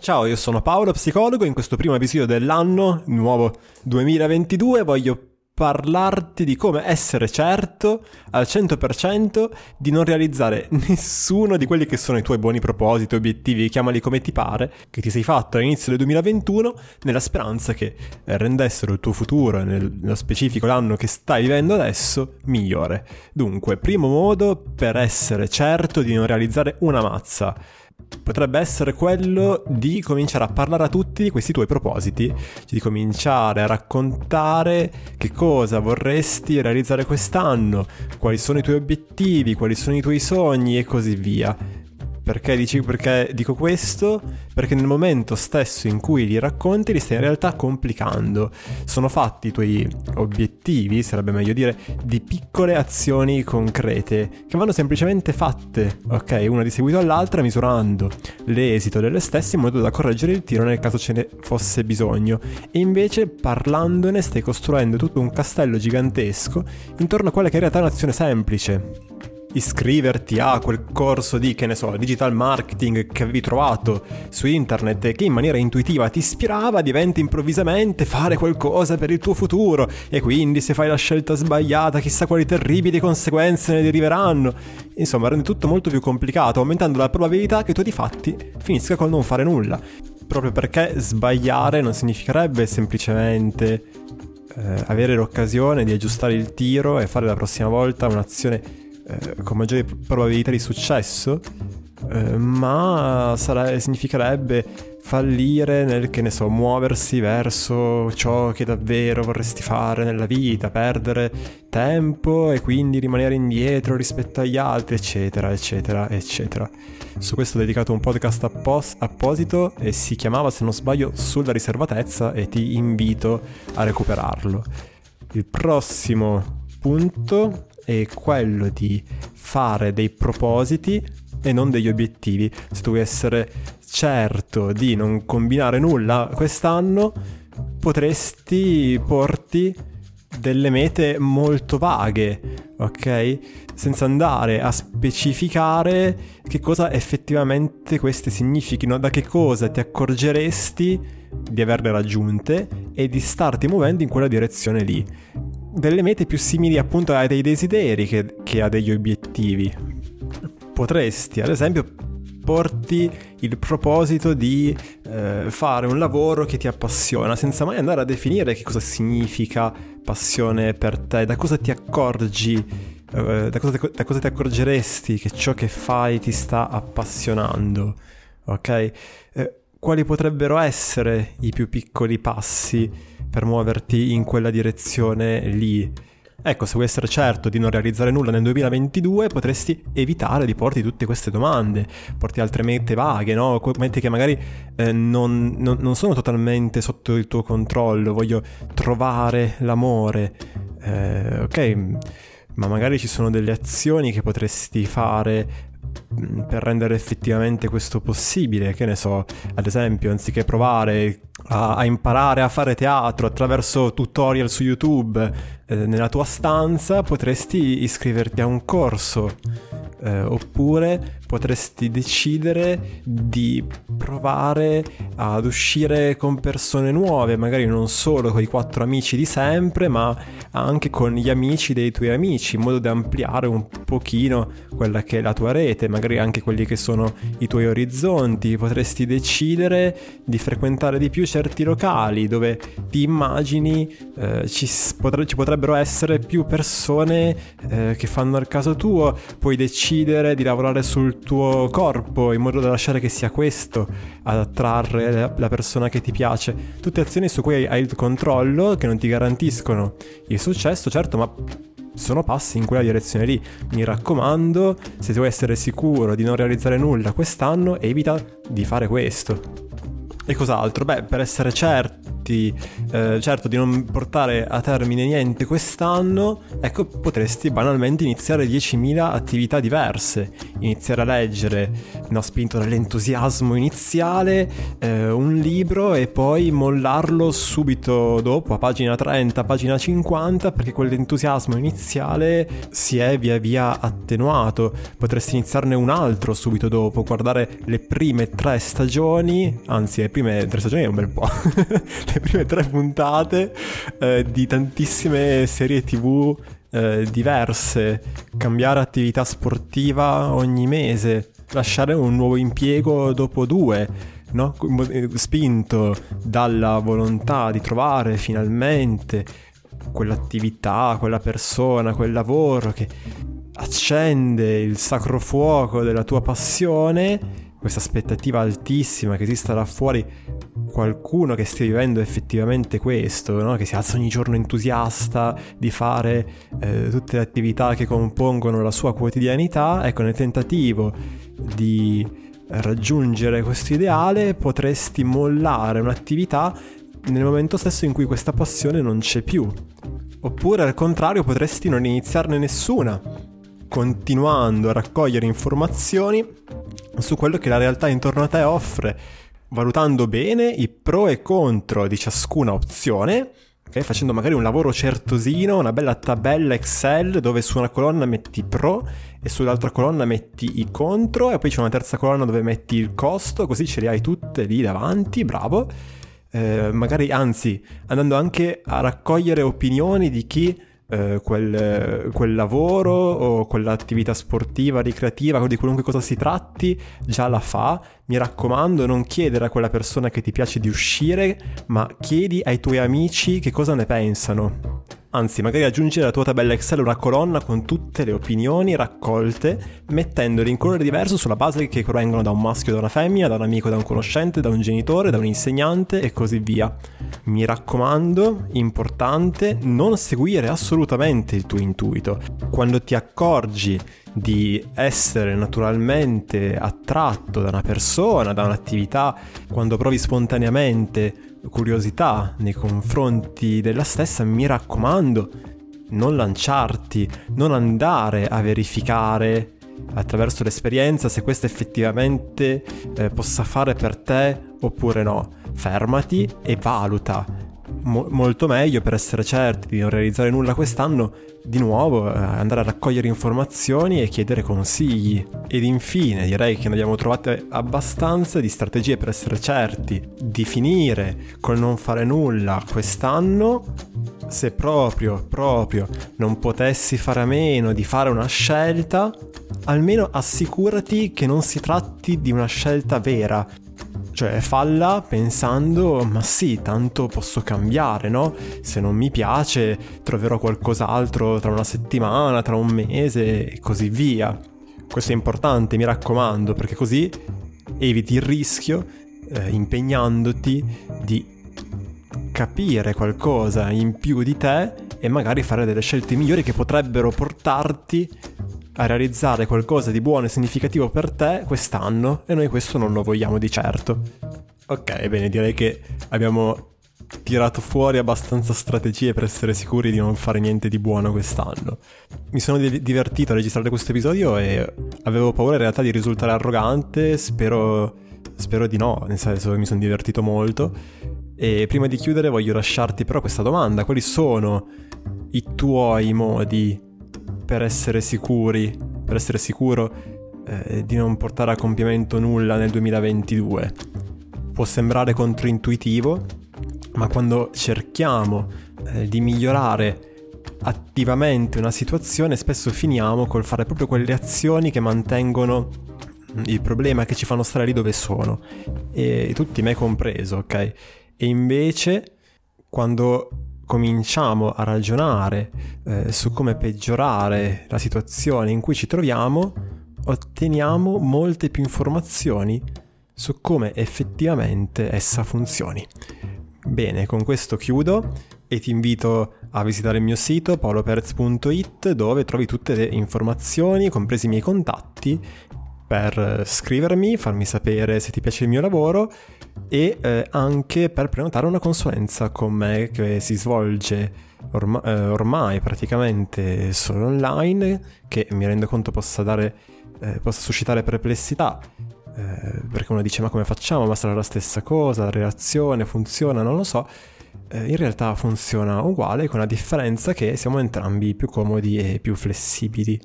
Ciao, io sono Paolo, psicologo, in questo primo episodio dell'anno, nuovo 2022, voglio parlarti di come essere certo al 100% di non realizzare nessuno di quelli che sono i tuoi buoni propositi, obiettivi, chiamali come ti pare, che ti sei fatto all'inizio del 2021 nella speranza che rendessero il tuo futuro, nello specifico l'anno che stai vivendo adesso, migliore. Dunque, primo modo per essere certo di non realizzare una mazza potrebbe essere quello di cominciare a parlare a tutti di questi tuoi propositi, cioè di cominciare a raccontare che cosa vorresti realizzare quest'anno, quali sono i tuoi obiettivi, quali sono i tuoi sogni e così via. Perché, dici, perché dico questo? Perché nel momento stesso in cui li racconti li stai in realtà complicando. Sono fatti i tuoi obiettivi, sarebbe meglio dire, di piccole azioni concrete che vanno semplicemente fatte, ok? Una di seguito all'altra misurando l'esito delle stesse in modo da correggere il tiro nel caso ce ne fosse bisogno. E invece parlandone stai costruendo tutto un castello gigantesco intorno a quella che in realtà è un'azione semplice iscriverti a quel corso di, che ne so, digital marketing che avevi trovato su internet e che in maniera intuitiva ti ispirava, diventa improvvisamente fare qualcosa per il tuo futuro e quindi se fai la scelta sbagliata chissà quali terribili conseguenze ne deriveranno. Insomma, rende tutto molto più complicato, aumentando la probabilità che tu di fatti finisca col non fare nulla. Proprio perché sbagliare non significherebbe semplicemente eh, avere l'occasione di aggiustare il tiro e fare la prossima volta un'azione eh, con maggiori probabilità di successo, eh, ma sarà, significherebbe fallire nel che ne so, muoversi verso ciò che davvero vorresti fare nella vita, perdere tempo e quindi rimanere indietro rispetto agli altri, eccetera, eccetera, eccetera. Su questo ho dedicato un podcast appos- apposito e si chiamava, se non sbaglio, Sulla riservatezza e ti invito a recuperarlo. Il prossimo punto è quello di fare dei propositi e non degli obiettivi. Se tu vuoi essere certo di non combinare nulla quest'anno, potresti porti delle mete molto vaghe, ok? Senza andare a specificare che cosa effettivamente queste significhino, da che cosa ti accorgeresti di averle raggiunte e di starti muovendo in quella direzione lì delle mete più simili appunto a dei desideri che, che a degli obiettivi. Potresti, ad esempio, porti il proposito di eh, fare un lavoro che ti appassiona, senza mai andare a definire che cosa significa passione per te, da cosa ti accorgi, eh, da, cosa, da cosa ti accorgeresti che ciò che fai ti sta appassionando, ok? Eh, quali potrebbero essere i più piccoli passi per muoverti in quella direzione lì. Ecco, se vuoi essere certo di non realizzare nulla nel 2022, potresti evitare di porti tutte queste domande, porti altre mete vaghe, no? Mete che magari eh, non, non, non, sono totalmente sotto il tuo controllo, voglio trovare l'amore, eh, ok? Ma magari ci sono delle azioni che potresti fare per rendere effettivamente questo possibile, che ne so, ad esempio, anziché provare a, a imparare a fare teatro attraverso tutorial su YouTube eh, nella tua stanza, potresti iscriverti a un corso. Eh, oppure potresti decidere di provare ad uscire con persone nuove, magari non solo con i quattro amici di sempre, ma anche con gli amici dei tuoi amici, in modo da ampliare un pochino quella che è la tua rete, magari anche quelli che sono i tuoi orizzonti. Potresti decidere di frequentare di più certi locali dove ti immagini eh, ci, potre- ci, potrebbero essere più persone eh, che fanno il caso tuo, puoi decidere di lavorare sul tuo corpo in modo da lasciare che sia questo ad attrarre la persona che ti piace. Tutte azioni su cui hai il controllo, che non ti garantiscono il successo, certo, ma sono passi in quella direzione lì. Mi raccomando, se vuoi essere sicuro di non realizzare nulla quest'anno, evita di fare questo. E cos'altro? Beh, per essere certi, eh, certo di non portare a termine niente quest'anno, ecco, potresti banalmente iniziare 10.000 attività diverse, iniziare a leggere, no, spinto dall'entusiasmo iniziale, eh, un libro e poi mollarlo subito dopo, a pagina 30, pagina 50, perché quell'entusiasmo iniziale si è via via attenuato. Potresti iniziarne un altro subito dopo, guardare le prime tre stagioni, anzi le prime tre stagioni è un bel po', le prime tre puntate eh, di tantissime serie tv eh, diverse, cambiare attività sportiva ogni mese, lasciare un nuovo impiego dopo due, no? spinto dalla volontà di trovare finalmente quell'attività, quella persona, quel lavoro che accende il sacro fuoco della tua passione, questa aspettativa altissima che esista là fuori qualcuno che stia vivendo effettivamente questo, no? che si alza ogni giorno entusiasta di fare eh, tutte le attività che compongono la sua quotidianità, ecco nel tentativo di raggiungere questo ideale potresti mollare un'attività nel momento stesso in cui questa passione non c'è più. Oppure al contrario potresti non iniziarne nessuna, continuando a raccogliere informazioni su quello che la realtà intorno a te offre, valutando bene i pro e contro di ciascuna opzione, okay? facendo magari un lavoro certosino, una bella tabella Excel dove su una colonna metti pro e sull'altra colonna metti i contro e poi c'è una terza colonna dove metti il costo, così ce le hai tutte lì davanti, bravo. Eh, magari anzi andando anche a raccogliere opinioni di chi eh, quel, quel, lavoro o quell'attività sportiva, ricreativa, di qualunque cosa si tratti, già la fa. Mi raccomando, non chiedere a quella persona che ti piace di uscire, ma chiedi ai tuoi amici che cosa ne pensano. Anzi, magari aggiungi alla tua tabella Excel una colonna con tutte le opinioni raccolte, mettendole in colore diverso sulla base che provengono da un maschio da una femmina, da un amico, da un conoscente, da un genitore, da un insegnante e così via. Mi raccomando, importante, non seguire assolutamente il tuo intuito. Quando ti accorgi di essere naturalmente attratto da una persona, da un'attività, quando provi spontaneamente curiosità nei confronti della stessa, mi raccomando, non lanciarti, non andare a verificare attraverso l'esperienza se questa effettivamente eh, possa fare per te oppure no. Fermati e valuta. Mo- molto meglio per essere certi di non realizzare nulla quest'anno di nuovo eh, andare a raccogliere informazioni e chiedere consigli. Ed infine direi che ne abbiamo trovate abbastanza di strategie per essere certi di finire col non fare nulla quest'anno. Se proprio, proprio non potessi fare a meno di fare una scelta, almeno assicurati che non si tratti di una scelta vera, cioè falla pensando, ma sì, tanto posso cambiare, no? Se non mi piace troverò qualcos'altro tra una settimana, tra un mese e così via. Questo è importante, mi raccomando, perché così eviti il rischio, eh, impegnandoti, di capire qualcosa in più di te e magari fare delle scelte migliori che potrebbero portarti a realizzare qualcosa di buono e significativo per te quest'anno e noi questo non lo vogliamo di certo. Ok, bene, direi che abbiamo tirato fuori abbastanza strategie per essere sicuri di non fare niente di buono quest'anno. Mi sono divertito a registrare questo episodio e avevo paura in realtà di risultare arrogante, spero, spero di no, nel senso che mi sono divertito molto. E prima di chiudere voglio lasciarti però questa domanda, quali sono i tuoi modi per essere sicuri, per essere sicuro eh, di non portare a compimento nulla nel 2022. Può sembrare controintuitivo, ma quando cerchiamo eh, di migliorare attivamente una situazione, spesso finiamo col fare proprio quelle azioni che mantengono il problema, che ci fanno stare lì dove sono. E tutti me compreso, ok? E invece, quando cominciamo a ragionare eh, su come peggiorare la situazione in cui ci troviamo, otteniamo molte più informazioni su come effettivamente essa funzioni. Bene, con questo chiudo e ti invito a visitare il mio sito paoloperez.it dove trovi tutte le informazioni, compresi i miei contatti, per scrivermi, farmi sapere se ti piace il mio lavoro e eh, anche per prenotare una consulenza con me che si svolge orma- eh, ormai praticamente solo online, che mi rendo conto possa dare eh, possa suscitare perplessità, eh, perché uno dice ma come facciamo, ma sarà la stessa cosa, la reazione funziona, non lo so, eh, in realtà funziona uguale con la differenza che siamo entrambi più comodi e più flessibili.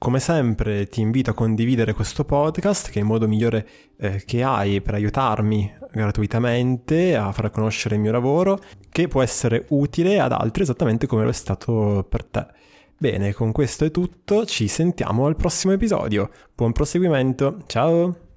Come sempre ti invito a condividere questo podcast che è il modo migliore eh, che hai per aiutarmi gratuitamente a far conoscere il mio lavoro che può essere utile ad altri esattamente come lo è stato per te. Bene, con questo è tutto, ci sentiamo al prossimo episodio. Buon proseguimento, ciao!